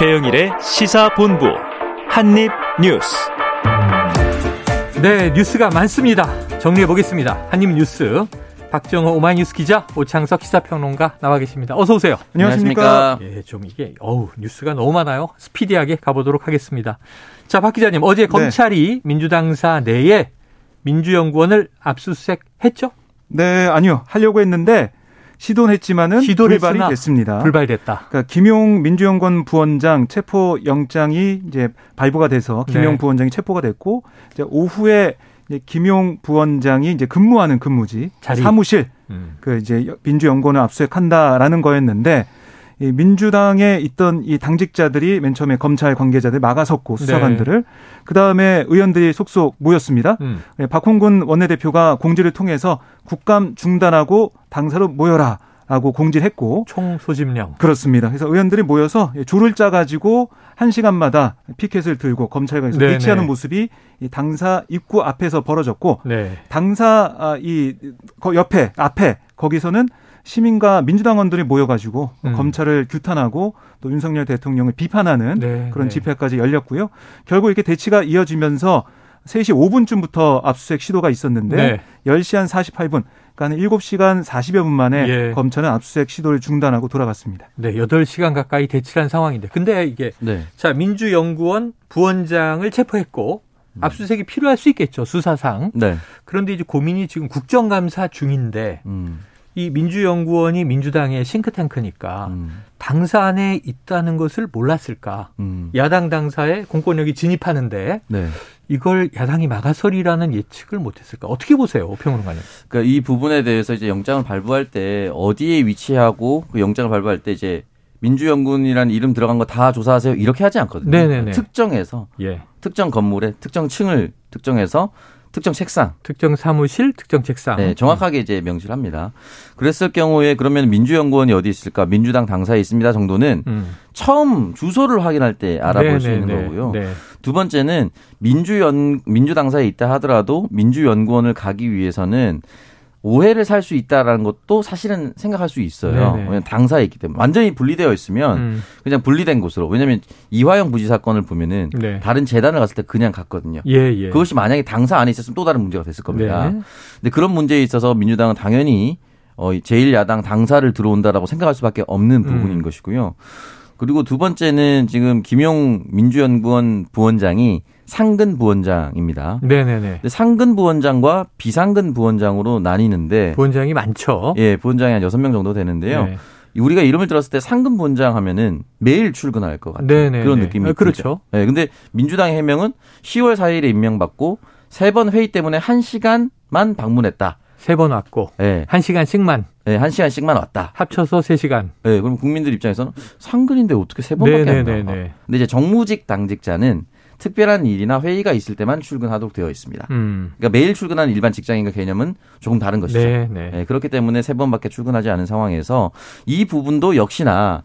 최영일의 시사본부 한입뉴스. 네, 뉴스가 많습니다. 정리해 보겠습니다. 한입뉴스. 박정호 오마이뉴스 기자, 오창석 시사평론가 나와 계십니다. 어서 오세요. 안녕하십니까. 예, 좀 이게 어우 뉴스가 너무 많아요. 스피디하게 가보도록 하겠습니다. 자, 박 기자님 어제 네. 검찰이 민주당사 내에 민주연구원을 압수수색했죠? 네, 아니요. 하려고 했는데 시도는 했지만은 시도를 불발이 됐습니다. 불발됐다. 그러니까 김용 민주연구원 부원장 체포 영장이 이제 발부가 돼서 김용 네. 부원장이 체포가 됐고 이제 오후에 이제 김용 부원장이 이제 근무하는 근무지 자리. 사무실 음. 그 이제 민주연구원을 압수수색한다라는 거였는데 이 민주당에 있던 이 당직자들이 맨 처음에 검찰 관계자들 막아섰고 수사관들을 그 다음에 의원들이 속속 모였습니다. 음. 네, 박홍근 원내대표가 공지를 통해서 국감 중단하고 당사로 모여라 라고 공지를 했고 총 소집령. 그렇습니다. 그래서 의원들이 모여서 줄을 짜 가지고 한 시간마다 피켓을 들고 검찰관에서 네네. 대치하는 모습이 이 당사 입구 앞에서 벌어졌고 네. 당사 아, 이 거- 옆에 앞에 거기서는 시민과 민주당원들이 모여가지고 음. 검찰을 규탄하고 또 윤석열 대통령을 비판하는 네, 그런 네. 집회까지 열렸고요. 결국 이렇게 대치가 이어지면서 3시 5분쯤부터 압수수색 시도가 있었는데 네. 10시 한 48분, 그러니까 한 7시간 40여 분 만에 예. 검찰은 압수수색 시도를 중단하고 돌아갔습니다. 네, 8시간 가까이 대치한 상황인데. 근데 이게 네. 자, 민주연구원 부원장을 체포했고 압수수색이 필요할 수 있겠죠. 수사상. 네. 그런데 이제 고민이 지금 국정감사 중인데 음. 이 민주연구원이 민주당의 싱크탱크니까 음. 당사 안에 있다는 것을 몰랐을까? 음. 야당 당사에 공권력이 진입하는데 네. 이걸 야당이 막아서리라는 예측을 못했을까? 어떻게 보세요, 평론가님? 그러니까 이 부분에 대해서 이제 영장을 발부할 때 어디에 위치하고 그 영장을 발부할 때 이제 민주연구원이라는 이름 들어간 거 다 조사하세요 이렇게 하지 않거든요. 네네네. 특정해서 예. 특정 건물에 특정 층을 특정해서 특정 책상, 특정 사무실, 특정 책상. 네, 정확하게 이제 명시를 합니다. 그랬을 경우에 그러면 민주연구원이 어디 있을까? 민주당 당사에 있습니다 정도는 음. 처음 주소를 확인할 때 알아볼 수 네, 있는 네, 거고요. 네. 두 번째는 민주연 민주당사에 있다 하더라도 민주연구원을 가기 위해서는 오해를 살 수 있다라는 것도 사실은 생각할 수 있어요. 네네. 왜냐하면 당사에 있기 때문에 완전히 분리되어 있으면 음. 그냥 분리된 곳으로. 왜냐하면 이화영 부지 사건을 보면은 네. 다른 재단을 갔을 때 그냥 갔거든요. 예, 예. 그것이 만약에 당사 안에 있었으면 또 다른 문제가 됐을 겁니다. 네. 근데 그런 문제에 있어서 민주당은 당연히 어, 제1야당 당사를 들어온다라고 생각할 수밖에 없는 부분인 음. 것이고요. 그리고 두 번째는 지금 김용 민주연구원 부원장이 상근 부원장입니다. 네네네. 상근 부원장과 비상근 부원장으로 나뉘는데 부원장이 많죠. 예, 부원장이 한 여섯 명 정도 되는데요. 네. 우리가 이름을 들었을 때 상근 부원장 하면은 매일 출근할 것 같아요. 네네네. 그런 느낌이 아, 들죠. 그렇죠. 예, 근데 민주당의 해명은 10월 4일에 임명받고 세 번 회의 때문에 한시간만 방문했다. 세 번 왔고 예. 한 시간씩만 예, 한 시간씩만 왔다. 합쳐서 세 시간. 예, 그럼 국민들 입장에서는 상근인데 어떻게 세 번밖에 안 나와? 네네네네. 근데 이제 정무직 당직자는 특별한 일이나 회의가 있을 때만 출근하도록 되어 있습니다. 음. 그러니까 매일 출근하는 일반 직장인과 개념은 조금 다른 것이죠. 네, 네. 예, 그렇기 때문에 세 번밖에 출근하지 않은 상황에서 이 부분도 역시나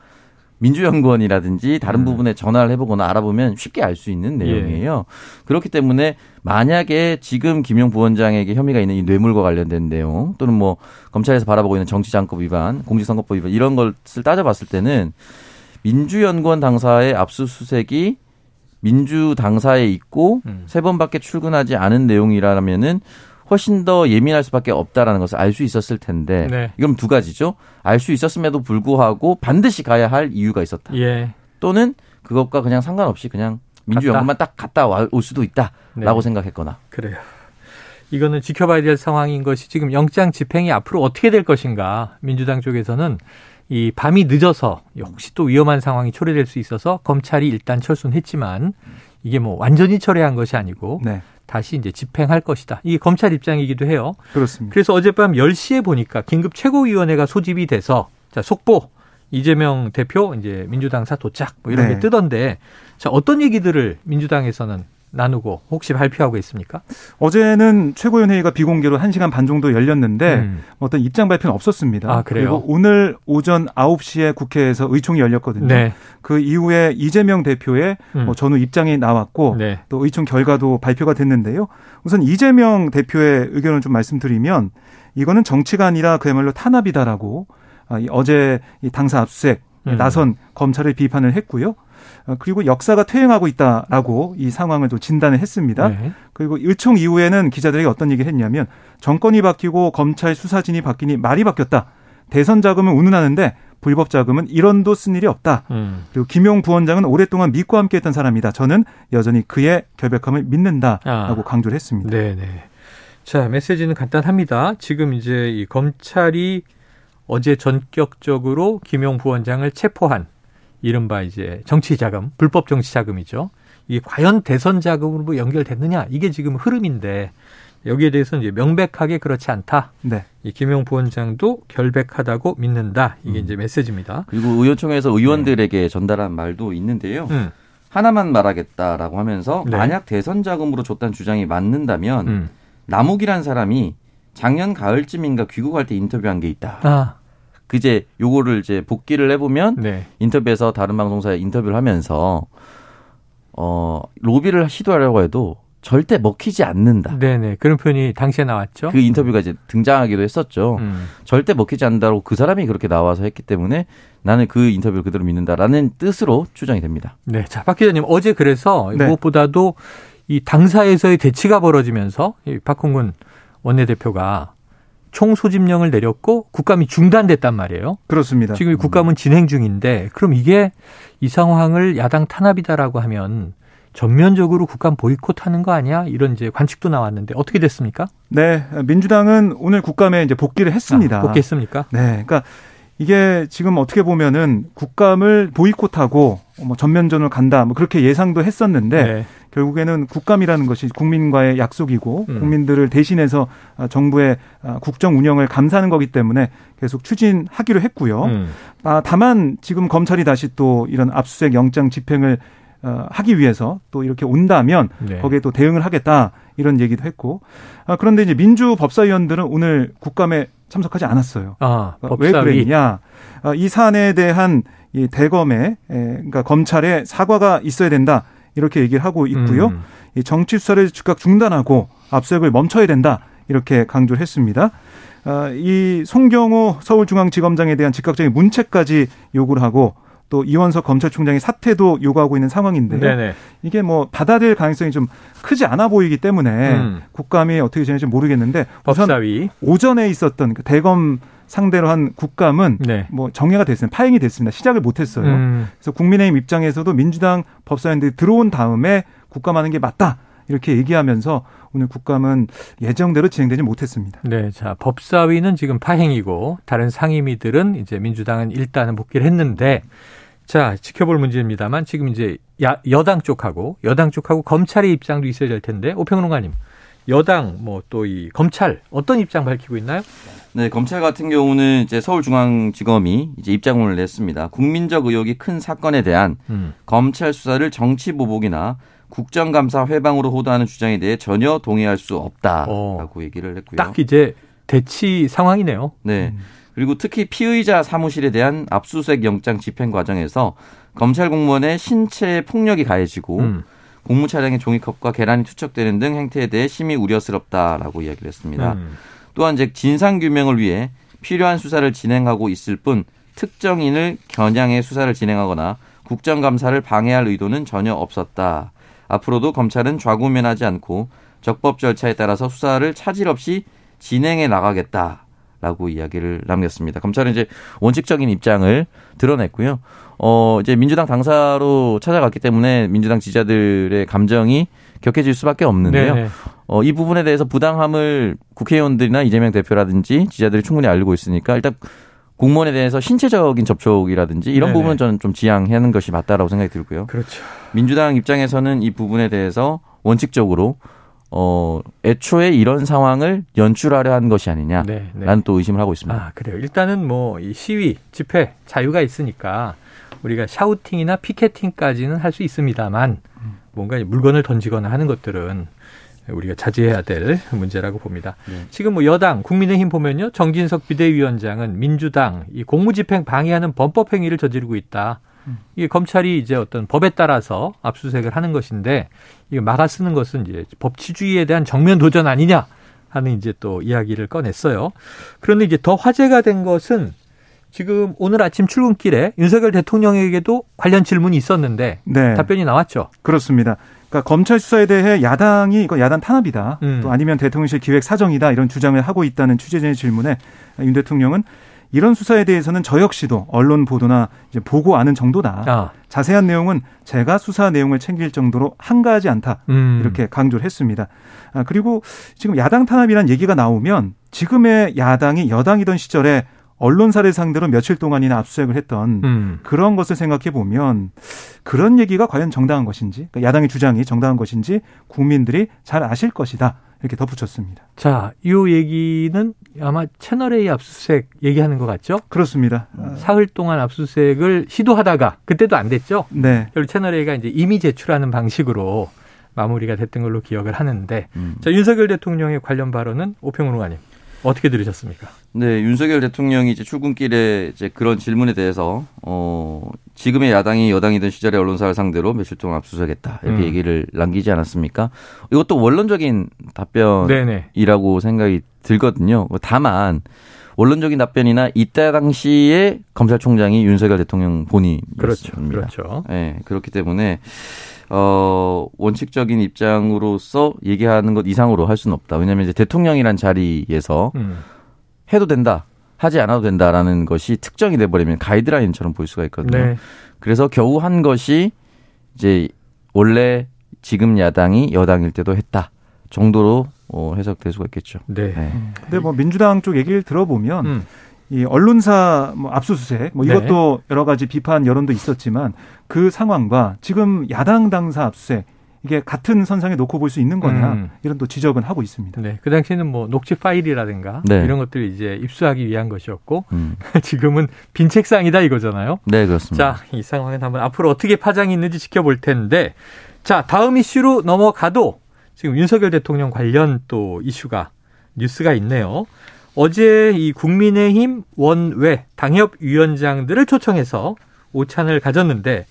민주연구원이라든지 다른 음. 부분에 전화를 해보거나 알아보면 쉽게 알 수 있는 예. 내용이에요. 그렇기 때문에 만약에 지금 김용 부원장에게 혐의가 있는 이 뇌물과 관련된 내용 또는 뭐 검찰에서 바라보고 있는 정치장법 위반, 공직선거법 위반 이런 것을 따져봤을 때는 민주연구원 당사의 압수수색이 민주 당사에 있고 음. 세 번밖에 출근하지 않은 내용이라면은 훨씬 더 예민할 수밖에 없다라는 것을 알 수 있었을 텐데 네. 이건 두 가지죠. 알 수 있었음에도 불구하고 반드시 가야 할 이유가 있었다. 예. 또는 그것과 그냥 상관없이 그냥 민주연구만 딱 갔다 와- 올 수도 있다라고 네. 생각했거나. 그래요. 이거는 지켜봐야 될 상황인 것이 지금 영장 집행이 앞으로 어떻게 될 것인가. 민주당 쪽에서는 이 밤이 늦어서 혹시 또 위험한 상황이 초래될 수 있어서 검찰이 일단 철순했지만 이게 뭐 완전히 철회한 것이 아니고 네, 다시 이제 집행할 것이다. 이게 검찰 입장이기도 해요. 그렇습니다. 그래서 어젯밤 10시에 보니까 긴급 최고위원회가 소집이 돼서 자, 속보 이재명 대표 이제 민주당 사 도착 뭐 이런 네. 게 뜨던데 자, 어떤 얘기들을 민주당에서는 나누고 혹시 발표하고 있습니까? 어제는 최고위원회의가 비공개로 1시간 반 정도 열렸는데 음. 어떤 입장 발표는 없었습니다. 아, 그래요? 리고 오늘 오전 9시에 국회에서 의총이 열렸거든요. 네. 그 이후에 이재명 대표의 음. 뭐 전후 입장이 나왔고 네. 또 의총 결과도 발표가 됐는데요. 우선 이재명 대표의 의견을 좀 말씀드리면 이거는 정치가 아니라 그야말로 탄압이다라고 아, 이 어제 이 당사 압수수색 음. 나선 검찰을 비판을 했고요. 어, 그리고 역사가 퇴행하고 있다라고 이 상황을 또 진단을 했습니다. 네. 그리고 의총 이후에는 기자들에게 어떤 얘기를 했냐면 정권이 바뀌고 검찰 수사진이 바뀌니 말이 바뀌었다. 대선 자금은 운운하는데 불법 자금은 1원도 쓴 일이 없다. 음. 그리고 김용 부원장은 오랫동안 믿고 함께했던 사람이다. 저는 여전히 그의 결백함을 믿는다라고 아. 강조를 했습니다. 네네. 자 메시지는 간단합니다. 지금 이제 이 검찰이 어제 전격적으로 김용 부원장을 체포한 이른바 이제 정치 자금, 불법 정치 자금이죠. 이게 과연 대선 자금으로 연결됐느냐 이게 지금 흐름인데 여기에 대해서는 이제 명백하게 그렇지 않다. 네. 이 김용 부원장도 결백하다고 믿는다. 이게 음. 이제 메시지입니다. 그리고 의원총회에서 의원들에게 네. 전달한 말도 있는데요. 음. 하나만 말하겠다라고 하면서 네. 만약 대선 자금으로 줬다는 주장이 맞는다면 음. 남욱이란 사람이 작년 가을쯤인가 귀국할 때 인터뷰한 게 있다. 아. 그제 요거를 이제 복귀를 해보면 네. 인터뷰에서 다른 방송사에 인터뷰를 하면서 어 로비를 시도하려고 해도 절대 먹히지 않는다. 네네 그런 표현이 당시에 나왔죠. 그 인터뷰가 이제 등장하기도 했었죠. 음. 절대 먹히지 않는다고 그 사람이 그렇게 나와서 했기 때문에 나는 그 인터뷰를 그대로 믿는다라는 뜻으로 추정이 됩니다. 네, 자박 기자님 어제 그래서 네. 무엇보다도 이 당사에서의 대치가 벌어지면서 이 박홍근 원내대표가 총소집령을 내렸고 국감이 중단됐단 말이에요. 그렇습니다. 지금 국감은 진행 중인데 그럼 이게 이 상황을 야당 탄압이다라고 하면 전면적으로 국감 보이콧하는 거 아니야? 이런 이제 관측도 나왔는데 어떻게 됐습니까? 네, 민주당은 오늘 국감에 이제 복귀를 했습니다. 아, 복귀했습니까? 네, 그러니까 이게 지금 어떻게 보면은 국감을 보이콧하고 뭐 전면전을 간다, 뭐 그렇게 예상도 했었는데 네. 결국에는 국감이라는 것이 국민과의 약속이고 음. 국민들을 대신해서 정부의 국정 운영을 감사하는 거기 때문에 계속 추진하기로 했고요. 음. 아, 다만 지금 검찰이 다시 또 이런 압수수색 영장 집행을 어, 하기 위해서 또 이렇게 온다면 네. 거기에 또 대응을 하겠다 이런 얘기도 했고 아, 그런데 이제 민주 법사위원들은 오늘 국감에 참석하지 않았어요. 아, 그러니까 왜 그랬냐? 아, 이 사안에 대한 이 대검의 에, 그러니까 검찰의 사과가 있어야 된다 이렇게 얘기를 하고 있고요. 음. 이 정치 수사를 즉각 중단하고 압수수색을 멈춰야 된다 이렇게 강조를 했습니다. 아, 이 송경호 서울중앙지검장에 대한 즉각적인 문책까지 요구를 하고 또 이원석 검찰총장의 사퇴도 요구하고 있는 상황인데요. 네네. 이게 뭐 받아들일 가능성이 좀 크지 않아 보이기 때문에 음. 국감이 어떻게 되는지 모르겠는데 법사위 오전에 있었던 그 대검 상대로 한 국감은 네. 뭐 정해가 됐습니다. 파행이 됐습니다. 시작을 못했어요. 음. 그래서 국민의힘 입장에서도 민주당 법사위원들이 들어온 다음에 국감하는 게 맞다. 이렇게 얘기하면서 오늘 국감은 예정대로 진행되지 못했습니다. 네, 자 법사위는 지금 파행이고 다른 상임위들은 이제 민주당은 일단은 복귀를 했는데 자 지켜볼 문제입니다만 지금 이제 야, 여당 쪽하고 여당 쪽하고 검찰의 입장도 있어야 될 텐데 오평론가님 여당 뭐 또 이 검찰 어떤 입장 밝히고 있나요? 네, 검찰 같은 경우는 이제 서울중앙지검이 이제 입장문을 냈습니다. 국민적 의혹이 큰 사건에 대한 음. 검찰 수사를 정치 보복이나 국정감사 회방으로 호도하는 주장에 대해 전혀 동의할 수 없다라고 어. 얘기를 했고요. 딱 이제 대치 상황이네요. 네. 음. 그리고 특히 피의자 사무실에 대한 압수수색 영장 집행 과정에서 검찰 공무원의 신체 폭력이 가해지고 음. 공무 차량의 종이컵과 계란이 투척되는 등 행태에 대해 심히 우려스럽다라고 이야기를 했습니다. 음. 또한 즉 진상 규명을 위해 필요한 수사를 진행하고 있을 뿐 특정인을 겨냥해 수사를 진행하거나 국정감사를 방해할 의도는 전혀 없었다. 앞으로도 검찰은 좌구면하지 않고 적법 절차에 따라서 수사를 차질 없이 진행해 나가겠다 라고 이야기를 남겼습니다. 검찰은 이제 원칙적인 입장을 드러냈고요. 어, 이제 민주당 당사로 찾아갔기 때문에 민주당 지지자들의 감정이 격해질 수밖에 없는데요. 네네. 어, 이 부분에 대해서 부당함을 국회의원들이나 이재명 대표라든지 지지자들이 충분히 알고 있으니까 일단 공무원에 대해서 신체적인 접촉이라든지 이런 네네. 부분은 저는 좀 지양하는 것이 맞다라고 생각이 들고요. 그렇죠. 민주당 입장에서는 이 부분에 대해서 원칙적으로 어, 애초에 이런 상황을 연출하려 한 것이 아니냐라는 네, 네. 또 의심을 하고 있습니다. 아, 그래요. 일단은 뭐 이 시위, 집회 자유가 있으니까 우리가 샤우팅이나 피켓팅까지는 할 수 있습니다만 뭔가 물건을 던지거나 하는 것들은 우리가 자제해야 될 문제라고 봅니다. 네. 지금 뭐 여당 국민의힘 보면요 정진석 비대위원장은 민주당 이 공무집행 방해하는 범법 행위를 저지르고 있다. 음. 이게 검찰이 이제 어떤 법에 따라서 압수수색을 하는 것인데 이거 막아 쓰는 것은 이제 법치주의에 대한 정면 도전 아니냐 하는 이제 또 이야기를 꺼냈어요. 그런데 이제 더 화제가 된 것은 지금 오늘 아침 출근길에 윤석열 대통령에게도 관련 질문이 있었는데 네. 답변이 나왔죠. 그렇습니다. 그러니까 검찰 수사에 대해 야당이 이거 야당 탄압이다. 음. 또 아니면 대통령실 기획 사정이다 이런 주장을 하고 있다는 취재진의 질문에 윤 대통령은 이런 수사에 대해서는 저 역시도 언론 보도나 이제 보고 아는 정도다. 아. 자세한 내용은 제가 수사 내용을 챙길 정도로 한가하지 않다. 음. 이렇게 강조를 했습니다. 아, 그리고 지금 야당 탄압이라는 얘기가 나오면 지금의 야당이 여당이던 시절에 언론사를 상대로 며칠 동안이나 압수수색을 했던 음. 그런 것을 생각해 보면 그런 얘기가 과연 정당한 것인지 그러니까 야당의 주장이 정당한 것인지 국민들이 잘 아실 것이다 이렇게 덧붙였습니다. 자, 이 얘기는 아마 채널 A 압수수색 얘기하는 것 같죠? 그렇습니다. 사흘 동안 압수수색을 시도하다가 그때도 안 됐죠? 네. 채널 A가 이제 이미 제출하는 방식으로 마무리가 됐던 걸로 기억을 하는데 음. 자 윤석열 대통령의 관련 발언은 오평훈 의원님 어떻게 들으셨습니까? 네, 윤석열 대통령이 이제 출근길에 이제 그런 질문에 대해서 어 지금의 야당이 여당이던 시절의 언론사를 상대로 며칠 동안 압수수색했다 이렇게 음. 얘기를 남기지 않았습니까? 이것도 원론적인 답변이라고 네네. 생각이 들거든요. 다만 원론적인 답변이나 이때 당시에 검찰총장이 윤석열 대통령 본인이었습니다. 그렇죠. 그렇죠. 네, 그렇기 때문에 어, 원칙적인 입장으로서 얘기하는 것 이상으로 할 수는 없다. 왜냐하면 이제 대통령이란 자리에서 음. 해도 된다. 하지 않아도 된다라는 것이 특정이 돼버리면 가이드라인처럼 보일 수가 있거든요. 네. 그래서 겨우 한 것이 이제 원래 지금 야당이 여당일 때도 했다 정도로 어, 해석될 수가 있겠죠. 네. 네. 근데 뭐 민주당 쪽 얘기를 들어보면 음. 이 언론사 뭐 압수수색 뭐 네. 이것도 네. 여러 가지 비판 여론도 있었지만 그 상황과 지금 야당 당사 압수수색 이게 같은 선상에 놓고 볼 수 있는 거냐 음. 이런 또 지적은 하고 있습니다. 네, 그 당시에는 뭐 녹취 파일이라든가 네. 이런 것들 이제 입수하기 위한 것이었고 음. 지금은 빈 책상이다 이거잖아요. 네, 그렇습니다. 자, 이 상황은 한번 앞으로 어떻게 파장이 있는지 지켜볼 텐데, 자 다음 이슈로 넘어가도 지금 윤석열 대통령 관련 또 이슈가 뉴스가 있네요. 어제 이 국민의힘 원외 당협 위원장들을 초청해서 오찬을 가졌는데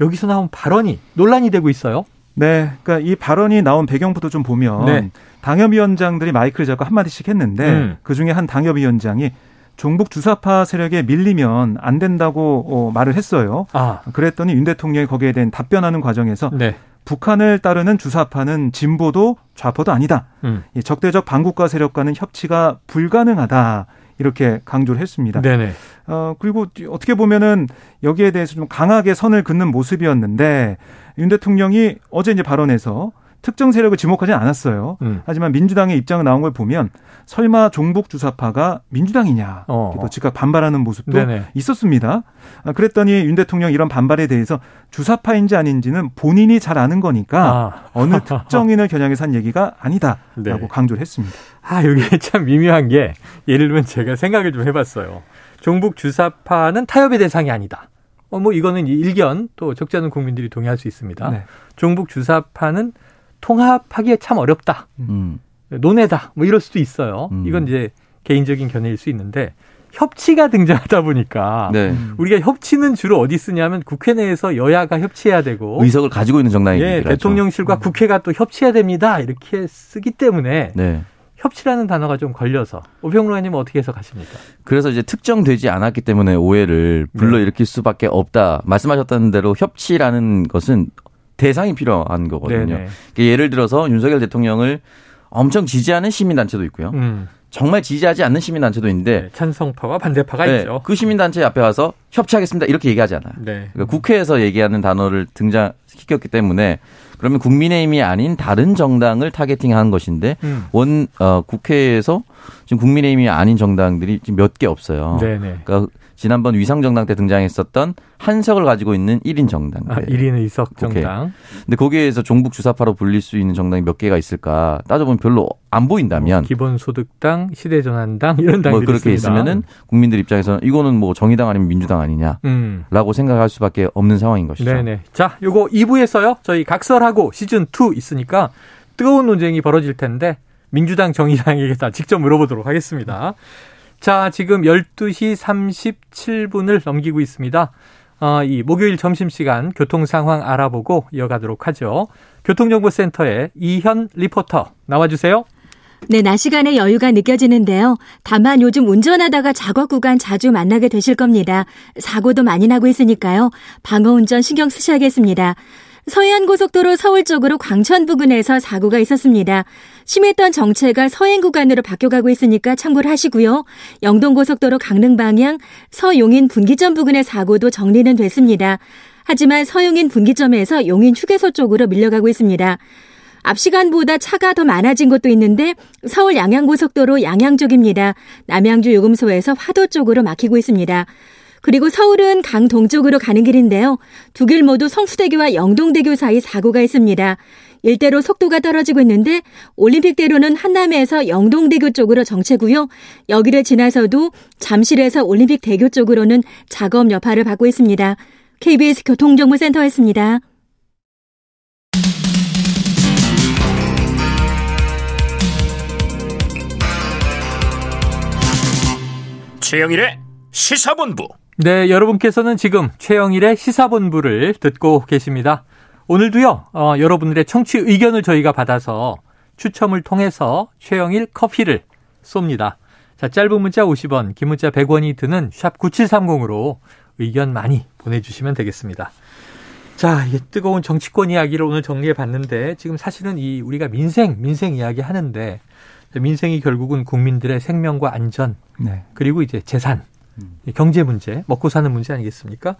여기서 나온 발언이 논란이 되고 있어요. 네, 그러니까 이 발언이 나온 배경부터 좀 보면 네. 당협위원장들이 마이크를 잡고 한 마디씩 했는데 음. 그 중에 한 당협위원장이 종북 주사파 세력에 밀리면 안 된다고 어, 말을 했어요. 아. 그랬더니 윤 대통령이 거기에 대한 답변하는 과정에서 네. 북한을 따르는 주사파는 진보도 좌파도 아니다. 음. 적대적 반국가 세력과는 협치가 불가능하다. 이렇게 강조를 했습니다. 네네. 어, 그리고 어떻게 보면은 여기에 대해서 좀 강하게 선을 긋는 모습이었는데 윤 대통령이 어제 이제 발언에서 특정 세력을 지목하지는 않았어요. 음. 하지만 민주당의 입장을 나온 걸 보면 설마 종북 주사파가 민주당이냐 어. 또 즉각 반발하는 모습도 네네. 있었습니다. 아, 그랬더니 윤 대통령 이런 반발에 대해서 주사파인지 아닌지는 본인이 잘 아는 거니까 아. 어느 특정인을 겨냥해서 한 얘기가 아니다라고 네. 강조를 했습니다. 아 여기 참 미묘한 게 예를 들면 제가 생각을 좀 해봤어요. 종북 주사파는 타협의 대상이 아니다. 어, 뭐 이거는 일견 또 적지 않은 국민들이 동의할 수 있습니다. 네. 종북 주사파는 통합하기에 참 어렵다. 음. 논외다. 뭐 이럴 수도 있어요. 음. 이건 이제 개인적인 견해일 수 있는데 협치가 등장하다 보니까 네. 우리가 협치는 주로 어디 쓰냐면 국회 내에서 여야가 협치해야 되고 의석을 가지고 있는 정당이 예, 대통령실과 음. 국회가 또 협치해야 됩니다. 이렇게 쓰기 때문에 네. 협치라는 단어가 좀 걸려서 오평론가님은 어떻게 해석하십니까? 그래서 이제 특정되지 않았기 때문에 오해를 불러일으킬 네. 수밖에 없다. 말씀하셨던 대로 협치라는 것은 대상이 필요한 거거든요. 그러니까 예를 들어서 윤석열 대통령을 엄청 지지하는 시민단체도 있고요. 음. 정말 지지하지 않는 시민단체도 있는데 네, 찬성파와 반대파가 네, 있죠. 그 시민단체 앞에 와서 협치하겠습니다 이렇게 얘기하지 않아요. 네. 그러니까 국회에서 얘기하는 단어를 등장시켰기 때문에 그러면 국민의힘이 아닌 다른 정당을 타겟팅한 것인데 음. 원 어, 국회에서 지금 국민의힘이 아닌 정당들이 지금 몇 개 없어요. 네네. 그러니까 지난번 위상정당 때 등장했었던 한석을 가지고 있는 1인 정당. 아, 1인 의석 정당. 근데 거기에서 종북 주사파로 불릴 수 있는 정당이 몇 개가 있을까 따져보면 별로 안 보인다면. 뭐 기본소득당, 시대전환당 이런 당들이 뭐 그렇게 있습니다. 있으면은 국민들 입장에서는 이거는 뭐 정의당 아니면 민주당 아니냐라고 음. 생각할 수밖에 없는 상황인 것이죠. 네네. 자, 요거 2부에서요. 저희 각설하고 시즌 2 있으니까 뜨거운 논쟁이 벌어질 텐데 민주당 정의당에게 다 직접 물어보도록 하겠습니다. 자, 지금 12시 37분을 넘기고 있습니다. 어, 이 목요일 점심시간 교통 상황 알아보고 이어가도록 하죠. 교통정보센터에 이현 리포터 나와주세요. 네, 낮 시간에 여유가 느껴지는데요. 다만 요즘 운전하다가 작업 구간 자주 만나게 되실 겁니다. 사고도 많이 나고 있으니까요. 방어 운전 신경 쓰셔야겠습니다. 서해안 고속도로 서울 쪽으로 광천 부근에서 사고가 있었습니다. 심했던 정체가 서행 구간으로 바뀌어가고 있으니까 참고를 하시고요. 영동 고속도로 강릉 방향 서용인 분기점 부근의 사고도 정리는 됐습니다. 하지만 서용인 분기점에서 용인 휴게소 쪽으로 밀려가고 있습니다. 앞 시간보다 차가 더 많아진 곳도 있는데 서울 양양고속도로 양양 쪽입니다. 남양주 요금소에서 화도 쪽으로 막히고 있습니다. 그리고 서울은 강 동 쪽으로 가는 길인데요. 두 길 모두 성수대교와 영동대교 사이 사고가 있습니다. 일대로 속도가 떨어지고 있는데 올림픽대로는 한남에서 영동대교 쪽으로 정체고요. 여기를 지나서도 잠실에서 올림픽대교 쪽으로는 작업 여파를 받고 있습니다. KBS 교통정보센터였습니다. 최영일의 시사본부. 네, 여러분께서는 지금 최영일의 시사본부를 듣고 계십니다. 오늘도요, 어, 여러분들의 청취 의견을 저희가 받아서 추첨을 통해서 최영일 커피를 쏩니다. 자, 짧은 문자 50원, 긴 문자 100원이 드는 샵 9730으로 의견 많이 보내주시면 되겠습니다. 자, 이 뜨거운 정치권 이야기를 오늘 정리해 봤는데 지금 사실은 이 우리가 민생, 민생 이야기 하는데 민생이 결국은 국민들의 생명과 안전 네. 그리고 이제 재산, 음. 경제 문제, 먹고 사는 문제 아니겠습니까?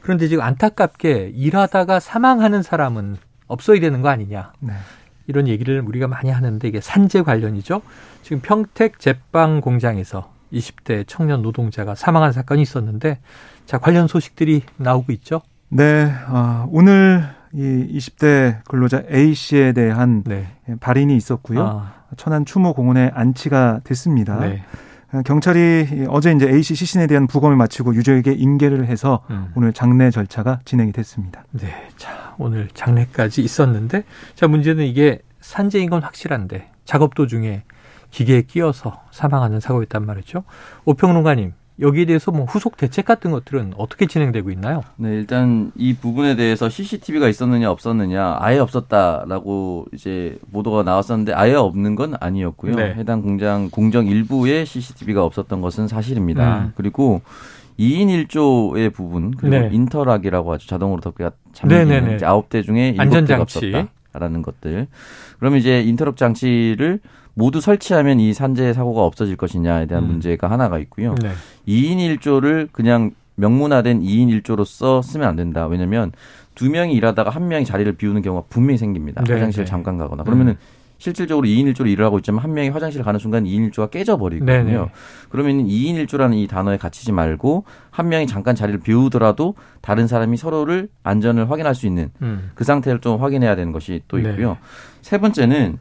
그런데 지금 안타깝게 일하다가 사망하는 사람은 없어야 되는 거 아니냐. 네. 이런 얘기를 우리가 많이 하는데 이게 산재 관련이죠. 지금 평택 제빵 공장에서 20대 청년 노동자가 사망한 사건이 있었는데 자 관련 소식들이 나오고 있죠. 네, 어, 오늘 이 20대 근로자 A 씨에 대한 네. 발인이 있었고요. 아. 천안 추모 공원에 안치가 됐습니다. 네. 경찰이 어제 이제 A 씨 시신에 대한 부검을 마치고 유족에게 인계를 해서 음. 오늘 장례 절차가 진행이 됐습니다. 네, 자 오늘 장례까지 있었는데 자 문제는 이게 산재인 건 확실한데 작업 도중에 기계에 끼어서 사망하는 사고였단 말이죠. 오평론가님 여기에 대해서 뭐 후속 대책 같은 것들은 어떻게 진행되고 있나요? 네, 일단 이 부분에 대해서 CCTV가 있었느냐 없었느냐 아예 없었다라고 이제 보도가 나왔었는데 아예 없는 건 아니었고요. 네. 해당 공장 공정 일부에 CCTV가 없었던 것은 사실입니다. 음. 그리고 2인 1조의 부분 그리고 네. 인터락이라고 하죠. 자동으로 덮개가 잠기는 9대 중에 7대가 없었다라는 것들. 그러면 이제 인터럭 장치를 모두 설치하면 이 산재 사고가 없어질 것이냐에 대한 음. 문제가 하나가 있고요. 네. 2인 1조를 그냥 명문화된 2인 1조로써 쓰면 안 된다. 왜냐면 두 명이 일하다가 한 명이 자리를 비우는 경우가 분명히 생깁니다. 네, 화장실 네. 잠깐 가거나. 그러면은 음. 실질적으로 2인 1조로 일을 하고 있지만 한 명이 화장실 가는 순간 2인 1조가 깨져버리거든요. 네네. 네. 그러면 2인 1조라는 이 단어에 갇히지 말고 한 명이 잠깐 자리를 비우더라도 다른 사람이 서로를 안전을 확인할 수 있는 음. 그 상태를 좀 확인해야 되는 것이 또 있고요. 네. 세 번째는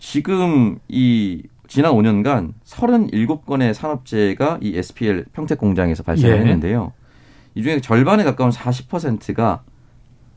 지금 이 지난 5년간 37건의 산업재해가 이 SPL 평택 공장에서 발생을 예. 했는데요. 이 중에 절반에 가까운 40%가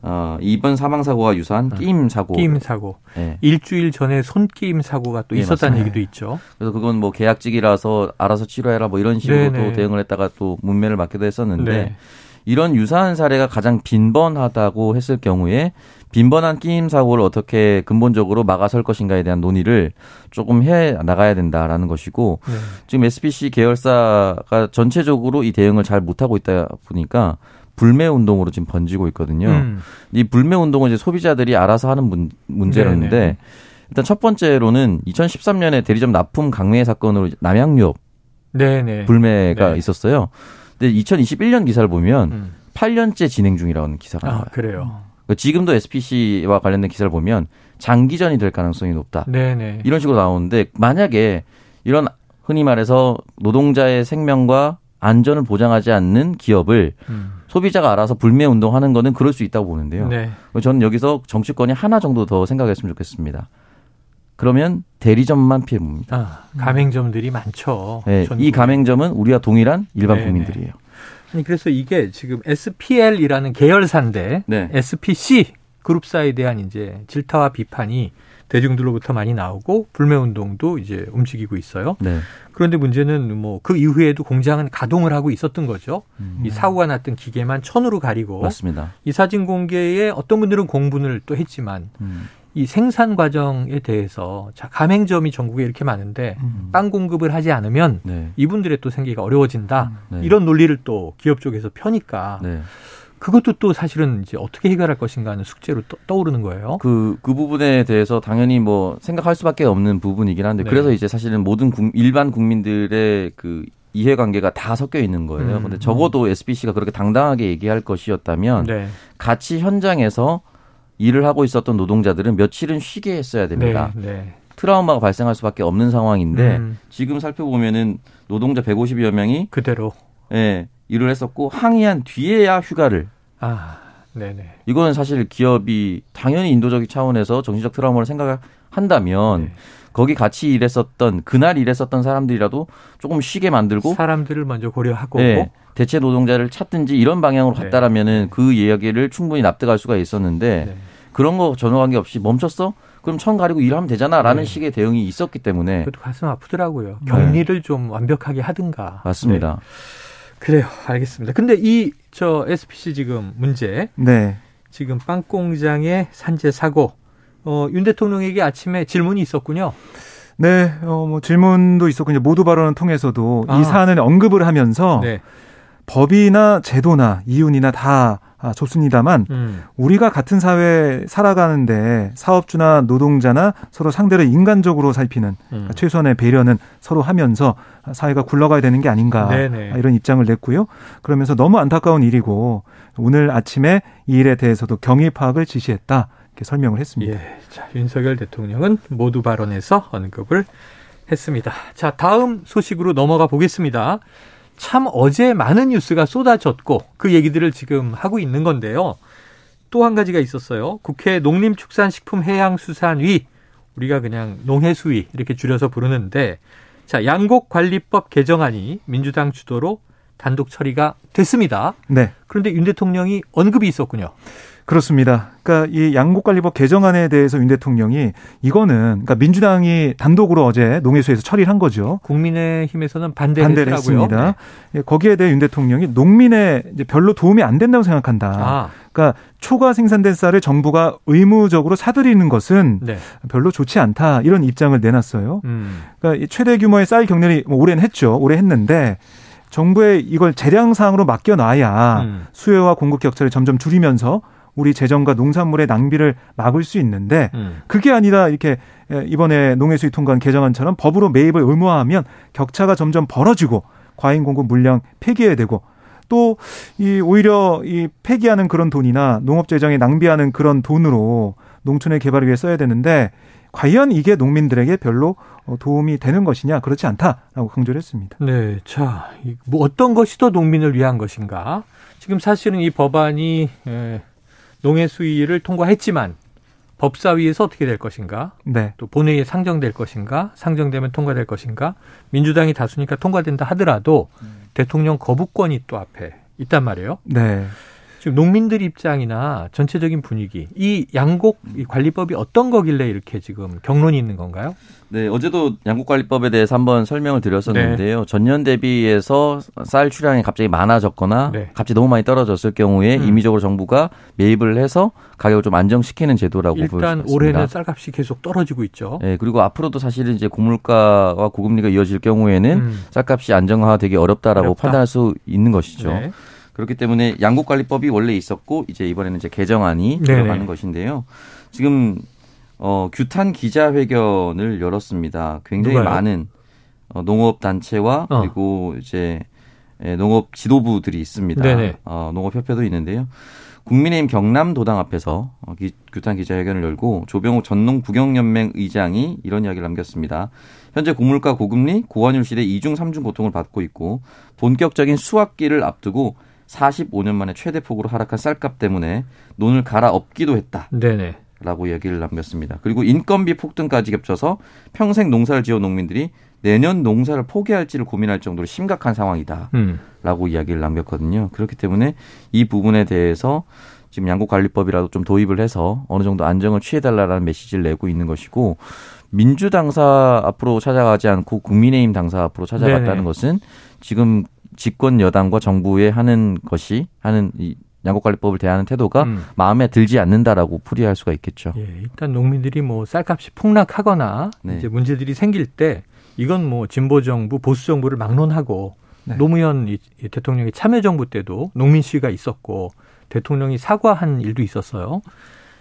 어, 이번 사망 사고와 유사한 아, 끼임 사고. 끼임 사고. 네. 일주일 전에 손 끼임 사고가 또 네, 있었다는 맞습니다. 얘기도 있죠. 그래서 그건 뭐 계약직이라서 알아서 치료해라 뭐 이런 식으로 또 대응을 했다가 또 문매를 맞기도 했었는데 네. 이런 유사한 사례가 가장 빈번하다고 했을 경우에 빈번한 끼임 사고를 어떻게 근본적으로 막아설 것인가에 대한 논의를 조금 해 나가야 된다라는 것이고 네. 지금 SPC 계열사가 전체적으로 이 대응을 잘 못하고 있다 보니까 불매 운동으로 지금 번지고 있거든요. 음. 이 불매 운동은 이제 소비자들이 알아서 하는 문, 문제였는데 네네. 네. 일단 첫 번째로는 2013년에 대리점 납품 강매 사건으로 남양유업 네네. 네. 불매가 네. 있었어요. 근데 2021년 기사를 보면 음. 8년째 진행 중이라는 기사가 아, 나와요. 그래요. 그러니까 지금도 SPC와 관련된 기사를 보면 장기전이 될 가능성이 높다. 네네. 이런 식으로 나오는데 만약에 이런 흔히 말해서 노동자의 생명과 안전을 보장하지 않는 기업을 음. 소비자가 알아서 불매 운동하는 거는 그럴 수 있다고 보는데요. 네. 저는 여기서 정치권이 하나 정도 더 생각했으면 좋겠습니다. 그러면 대리점만 피해 봅니다. 아, 가맹점들이 많죠. 네, 이 가맹점은 우리와 동일한 일반 네네. 국민들이에요. 아니 그래서 이게 지금 SPL이라는 계열사인데 네. SPC 그룹사에 대한 이제 질타와 비판이 대중들로부터 많이 나오고 불매 운동도 이제 움직이고 있어요. 네. 그런데 문제는 뭐 그 이후에도 공장은 가동을 하고 있었던 거죠. 음. 이 사고가 났던 기계만 천으로 가리고 맞습니다. 이 사진 공개에 어떤 분들은 공분을 또 했지만 음. 이 생산 과정에 대해서 자 가맹점이 전국에 이렇게 많은데 음. 빵 공급을 하지 않으면 네. 이분들의 또 생계가 어려워진다 네. 이런 논리를 또 기업 쪽에서 펴니까 네. 그것도 또 사실은 이제 어떻게 해결할 것인가 하는 숙제로 떠, 오르는 거예요. 그, 그 부분에 대해서 당연히 뭐 생각할 수밖에 없는 부분이긴 한데 네. 그래서 이제 사실은 모든 국, 일반 국민들의 그 이해관계가 다 섞여 있는 거예요. 음. 근데 적어도 SBC가 그렇게 당당하게 얘기할 것이었다면 네. 같이 현장에서 일을 하고 있었던 노동자들은 며칠은 쉬게 했어야 됩니다. 네, 네. 트라우마가 발생할 수밖에 없는 상황인데 음. 지금 살펴보면은 노동자 150여 명이 그대로 예, 일을 했었고 항의한 뒤에야 휴가를 아, 네네. 이거는 사실 기업이 당연히 인도적인 차원에서 정신적 트라우마를 생각을 한다면 네. 거기 같이 일했었던 그날 일했었던 사람들이라도 조금 쉬게 만들고 사람들을 먼저 고려하고 네, 대체 노동자를 찾든지 이런 방향으로 네. 갔다라면은 네. 그 이야기를 충분히 납득할 수가 있었는데 네. 그런 거 전혀 관계 없이 멈췄어? 그럼 천 가리고 일하면 되잖아라는 네. 식의 대응이 있었기 때문에 그것도 가슴 아프더라고요. 격리를 좀 완벽하게 하든가. 맞습니다. 그래요. 알겠습니다. 근데 이 저 SPC 지금 문제. 네. 지금 빵 공장의 산재 사고. 어, 윤 대통령에게 아침에 질문이 있었군요. 네, 어, 뭐 질문도 있었고 이제 모두 발언을 통해서도 아. 이 사안을 언급을 하면서 네. 법이나 제도나 이윤이나 다 아, 좋습니다만 음. 우리가 같은 사회에 살아가는데 사업주나 노동자나 서로 상대를 인간적으로 살피는 음. 그러니까 최소한의 배려는 서로 하면서 사회가 굴러가야 되는 게 아닌가 네네. 이런 입장을 냈고요. 그러면서 너무 안타까운 일이고 오늘 아침에 이 일에 대해서도 경위 파악을 지시했다 이렇게 설명을 했습니다. 예. 자, 윤석열 대통령은 모두 발언에서 언급을 했습니다. 자, 다음 소식으로 넘어가 보겠습니다. 참 어제 많은 뉴스가 쏟아졌고 그 얘기들을 지금 하고 있는 건데요. 또 한 가지가 있었어요. 국회 농림축산식품해양수산위 우리가 그냥 농해수위 이렇게 줄여서 부르는데 자 양곡관리법 개정안이 민주당 주도로 단독 처리가 됐습니다. 네. 그런데 윤 대통령이 언급이 있었군요. 그렇습니다. 그러니까 이 양곡관리법 개정안에 대해서 윤 대통령이 이거는 그러니까 민주당이 단독으로 어제 농해수에서 처리를 한 거죠. 국민의힘에서는 반대를, 반대를 했습니다. 네. 예, 거기에 대해 윤 대통령이 농민의 이제 별로 도움이 안 된다고 생각한다. 아. 그러니까 초과 생산된 쌀을 정부가 의무적으로 사들이는 것은 네. 별로 좋지 않다 이런 입장을 내놨어요. 음. 그러니까 최대 규모의 쌀 경련이 뭐 올해는 했죠. 올해 했는데 정부에 이걸 재량상으로 맡겨놔야 음. 수요와 공급 격차를 점점 줄이면서 우리 재정과 농산물의 낭비를 막을 수 있는데 음. 그게 아니라 이렇게 이번에 농해수위 통과한 개정안처럼 법으로 매입을 의무화하면 격차가 점점 벌어지고 과잉 공급 물량 폐기해야 되고 또 이 오히려 이 폐기하는 그런 돈이나 농업 재정에 낭비하는 그런 돈으로 농촌의 개발을 위해 써야 되는데 과연 이게 농민들에게 별로 어, 도움이 되는 것이냐 그렇지 않다라고 강조를 했습니다. 네, 자, 뭐 어떤 것이 더 농민을 위한 것인가? 지금 사실은 이 법안이 농해 수위를 통과했지만 법사위에서 어떻게 될 것인가? 네. 또 본회의에 상정될 것인가? 상정되면 통과될 것인가? 민주당이 다수니까 통과된다 하더라도 음. 대통령 거부권이 또 앞에 있단 말이에요. 네. 지금 농민들 입장이나 전체적인 분위기, 이 양곡 관리법이 어떤 거길래 이렇게 지금 경론이 있는 건가요? 네, 어제도 양곡관리법에 대해서 한번 설명을 드렸었는데요. 네. 전년 대비해서 쌀 출량이 갑자기 많아졌거나 네. 갑자기 너무 많이 떨어졌을 경우에 음. 임의적으로 정부가 매입을 해서 가격을 좀 안정시키는 제도라고 일단 보였습니다. 올해는 쌀값이 계속 떨어지고 있죠. 네, 그리고 앞으로도 사실은 이제 고물가와 고금리가 이어질 경우에는 음. 쌀값이 안정화되기 어렵다라고 어렵다. 판단할 수 있는 것이죠. 네. 그렇기 때문에 양국관리법이 원래 있었고 이제 이번에는 이제 개정안이 네네. 들어가는 것인데요. 지금 어 규탄 기자회견을 열었습니다. 굉장히 누가요? 많은 어, 농업 단체와 어. 그리고 이제 예, 농업 지도부들이 있습니다. 네네. 어, 농업협회도 있는데요. 국민의힘 경남도당 앞에서 어, 기, 규탄 기자회견을 열고 조병호 전농 부경연맹 의장이 이런 이야기를 남겼습니다. 현재 고물가 고금리 고환율 시대 2중 3중 고통을 받고 있고 본격적인 수확기를 앞두고 45년 만에 최대 폭으로 하락한 쌀값 때문에 논을 갈아엎기도 했다. 네네. 라고 얘기를 남겼습니다. 그리고 인건비 폭등까지 겹쳐서 평생 농사를 지어 농민들이 내년 농사를 포기할지를 고민할 정도로 심각한 상황이다. 음. 라고 이야기를 남겼거든요. 그렇기 때문에 이 부분에 대해서 지금 양국관리법이라도 좀 도입을 해서 어느 정도 안정을 취해달라는 메시지를 내고 있는 것이고 민주 당사 앞으로 찾아가지 않고 국민의힘 당사 앞으로 찾아갔다는 네네. 것은 지금 집권 여당과 정부에 하는 것이 하는 이 양곡관리법을 대하는 태도가 음. 마음에 들지 않는다라고 풀이할 수가 있겠죠. 예, 일단 농민들이 뭐 쌀값이 폭락하거나 네. 이제 문제들이 생길 때 이건 뭐 진보 정부, 보수 정부를 막론하고 네. 노무현 대통령의 참여 정부 때도 농민 시위가 있었고 대통령이 사과한 일도 있었어요.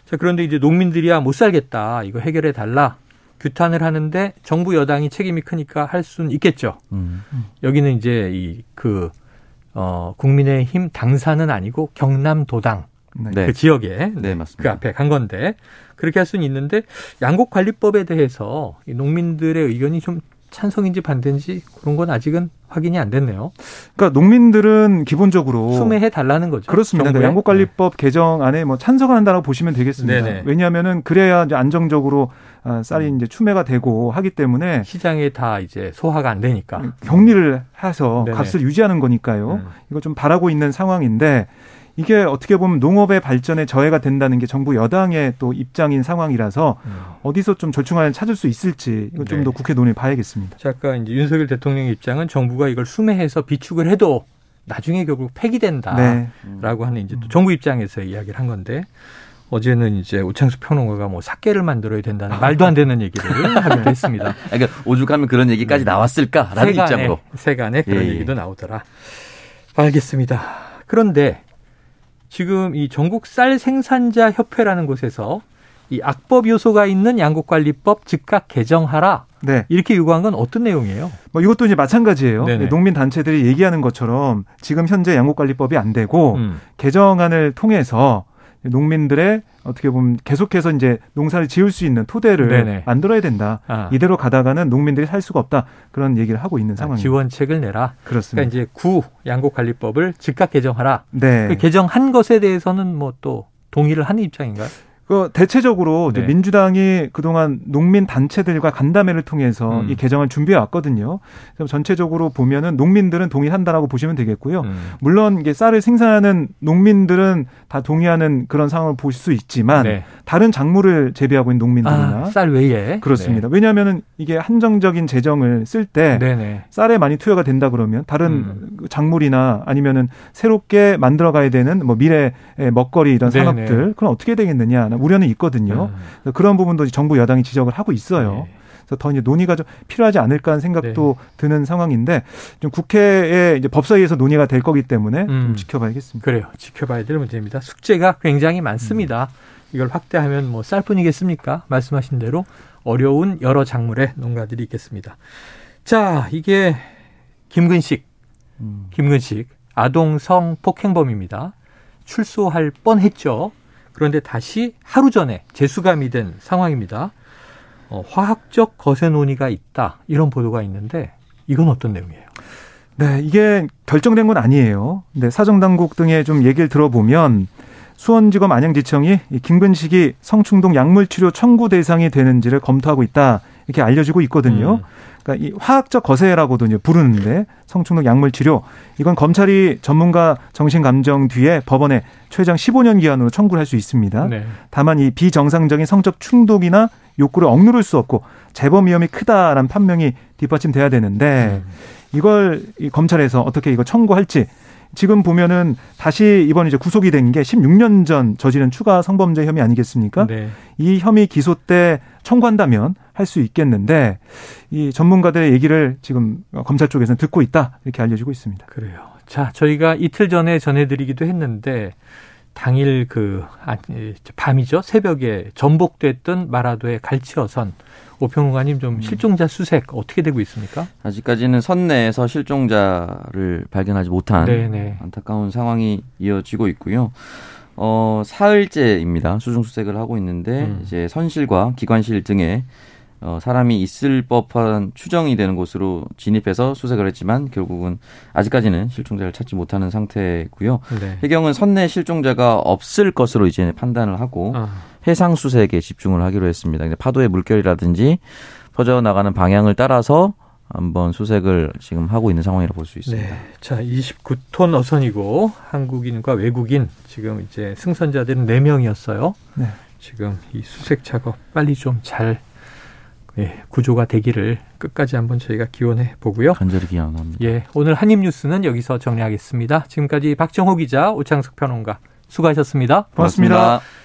자, 그런데 이제 농민들이야 못 살겠다. 이거 해결해 달라. 규탄을 하는데 정부 여당이 책임이 크니까 할 수는 있겠죠. 음. 여기는 이제 이그 어, 국민의힘 당사는 아니고 경남도당 네. 그 지역에 네, 그 앞에 간 건데 그렇게 할 수는 있는데 양곡 관리법에 대해서 이 농민들의 의견이 좀 찬성인지 반대인지 그런 건 아직은 확인이 안 됐네요. 그러니까 농민들은 기본적으로 수매해 달라는 거죠. 그렇습니다. 그러니까 양곡관리법 네. 개정안에 뭐 찬성을 한다고 보시면 되겠습니다. 네네. 왜냐하면은 그래야 이제 안정적으로 아, 쌀이 음. 이제 추매가 되고 하기 때문에 시장에 다 이제 소화가 안 되니까 격리를 해서 네네. 값을 유지하는 거니까요. 음. 이거 좀 바라고 있는 상황인데 이게 어떻게 보면 농업의 발전에 저해가 된다는 게 정부 여당의 또 입장인 상황이라서 음. 어디서 좀 절충안을 찾을 수 있을지 이거 좀더 네. 국회 논의 봐야겠습니다. 자, 아까 이제 윤석열 대통령의 입장은 정부가 이걸 수매해서 비축을 해도 나중에 결국 폐기된다라고 네. 하는 이제 또 정부 입장에서 이야기를 한 건데 어제는 이제 오창수 평론가가 뭐 삭개를 만들어야 된다는 말도 안 되는 얘기를 하기도 했습니다. 그러니까 오죽하면 그런 얘기까지 네. 나왔을까라는 세간에, 입장으로. 세간에 그런 예, 예. 얘기도 나오더라. 알겠습니다. 그런데 지금 이 전국 쌀 생산자 협회라는 곳에서 이 악법 요소가 있는 양곡관리법 즉각 개정하라. 네. 이렇게 요구한 건 어떤 내용이에요? 뭐 이것도 이제 마찬가지예요. 네네. 농민 단체들이 얘기하는 것처럼 지금 현재 양곡관리법이 안 되고 음. 개정안을 통해서 농민들의 어떻게 보면 계속해서 이제 농사를 지을 수 있는 토대를 네네. 만들어야 된다. 아. 이대로 가다가는 농민들이 살 수가 없다. 그런 얘기를 하고 있는 아, 상황입니다. 지원책을 내라. 그렇습니다. 그러니까 이제 구 양곡관리법을 즉각 개정하라. 네. 그 개정한 것에 대해서는 뭐 또 동의를 하는 입장인가요? 그 대체적으로 네. 민주당이 그동안 농민 단체들과 간담회를 통해서 음. 이 개정을 준비해 왔거든요. 그래서 전체적으로 보면은 농민들은 동의한다라고 보시면 되겠고요. 음. 물론 이게 쌀을 생산하는 농민들은 다 동의하는 그런 상황을 보실 수 있지만 네. 다른 작물을 재배하고 있는 농민들이나 아, 쌀 외에 그렇습니다. 네. 왜냐하면은 이게 한정적인 재정을 쓸 때 쌀에 많이 투여가 된다 그러면 다른 음. 작물이나 아니면은 새롭게 만들어 가야 되는 뭐 미래 먹거리 이런 산업들 그럼 어떻게 되겠느냐 우려는 있거든요. 네. 그런 부분도 정부 여당이 지적을 하고 있어요. 네. 그래서 더 이제 논의가 좀 필요하지 않을까 하는 생각도 네. 드는 상황인데 좀 국회에 이제 법사위에서 논의가 될 거기 때문에 음. 좀 지켜봐야겠습니다. 그래요. 지켜봐야 될 문제입니다. 숙제가 굉장히 많습니다. 음. 이걸 확대하면 뭐 쌀뿐이겠습니까? 말씀하신 대로 어려운 여러 작물의 농가들이 있겠습니다. 자, 이게 김근식, 음. 김근식 아동 성 폭행범입니다. 출소할 뻔했죠. 그런데 다시 하루 전에 재수감이 된 상황입니다. 어, 화학적 거세 논의가 있다 이런 보도가 있는데 이건 어떤 내용이에요? 네, 이게 결정된 건 아니에요. 근데 사정 당국 등의 좀 얘기를 들어보면 수원지검 안양지청이 김근식이 성충동 약물치료 청구 대상이 되는지를 검토하고 있다 이렇게 알려지고 있거든요. 음. 그러니까 이 화학적 거세라고도 이제 부르는데 성충동 약물 치료 이건 검찰이 전문가 정신 감정 뒤에 법원에 최장 15년 기한으로 청구를 할 수 있습니다. 네. 다만 이 비정상적인 성적 충독이나 욕구를 억누를 수 없고 재범 위험이 크다라는 판명이 뒷받침돼야 되는데 음. 이걸 이 검찰에서 어떻게 이거 청구할지 지금 보면은 다시 이번 이제 구속이 된 게 16년 전 저지른 추가 성범죄 혐의 아니겠습니까? 네. 이 혐의 기소 때 청구한다면 할 수 있겠는데 이 전문가들의 얘기를 지금 검찰 쪽에서는 듣고 있다 이렇게 알려지고 있습니다. 그래요. 자, 저희가 이틀 전에 전해드리기도 했는데 당일 그 아, 밤이죠 새벽에 전복됐던 마라도의 갈치어선 오평론가님 좀 음. 실종자 수색 어떻게 되고 있습니까? 아직까지는 선내에서 실종자를 발견하지 못한 네네. 안타까운 상황이 이어지고 있고요. 어, 사흘째입니다. 수중 수색을 하고 있는데 음. 이제 선실과 기관실 등에 어, 사람이 있을 법한 추정이 되는 곳으로 진입해서 수색을 했지만 결국은 아직까지는 실종자를 찾지 못하는 상태고요. 네. 해경은 선내 실종자가 없을 것으로 이제 판단을 하고 아. 해상 수색에 집중을 하기로 했습니다. 파도의 물결이라든지 퍼져 나가는 방향을 따라서 한번 수색을 지금 하고 있는 상황이라 볼수 있습니다. 네. 자, 29톤 어선이고 한국인과 외국인 지금 이제 승선자들은 4명이었어요. 네. 지금 이 수색 작업 빨리 좀잘 예, 구조가 되기를 끝까지 한번 저희가 기원해 보고요. 간절히 기원합니다. 예, 오늘 한입 뉴스는 여기서 정리하겠습니다. 지금까지 박정호 기자, 오창석 평론가 수고하셨습니다. 고맙습니다. 고맙습니다.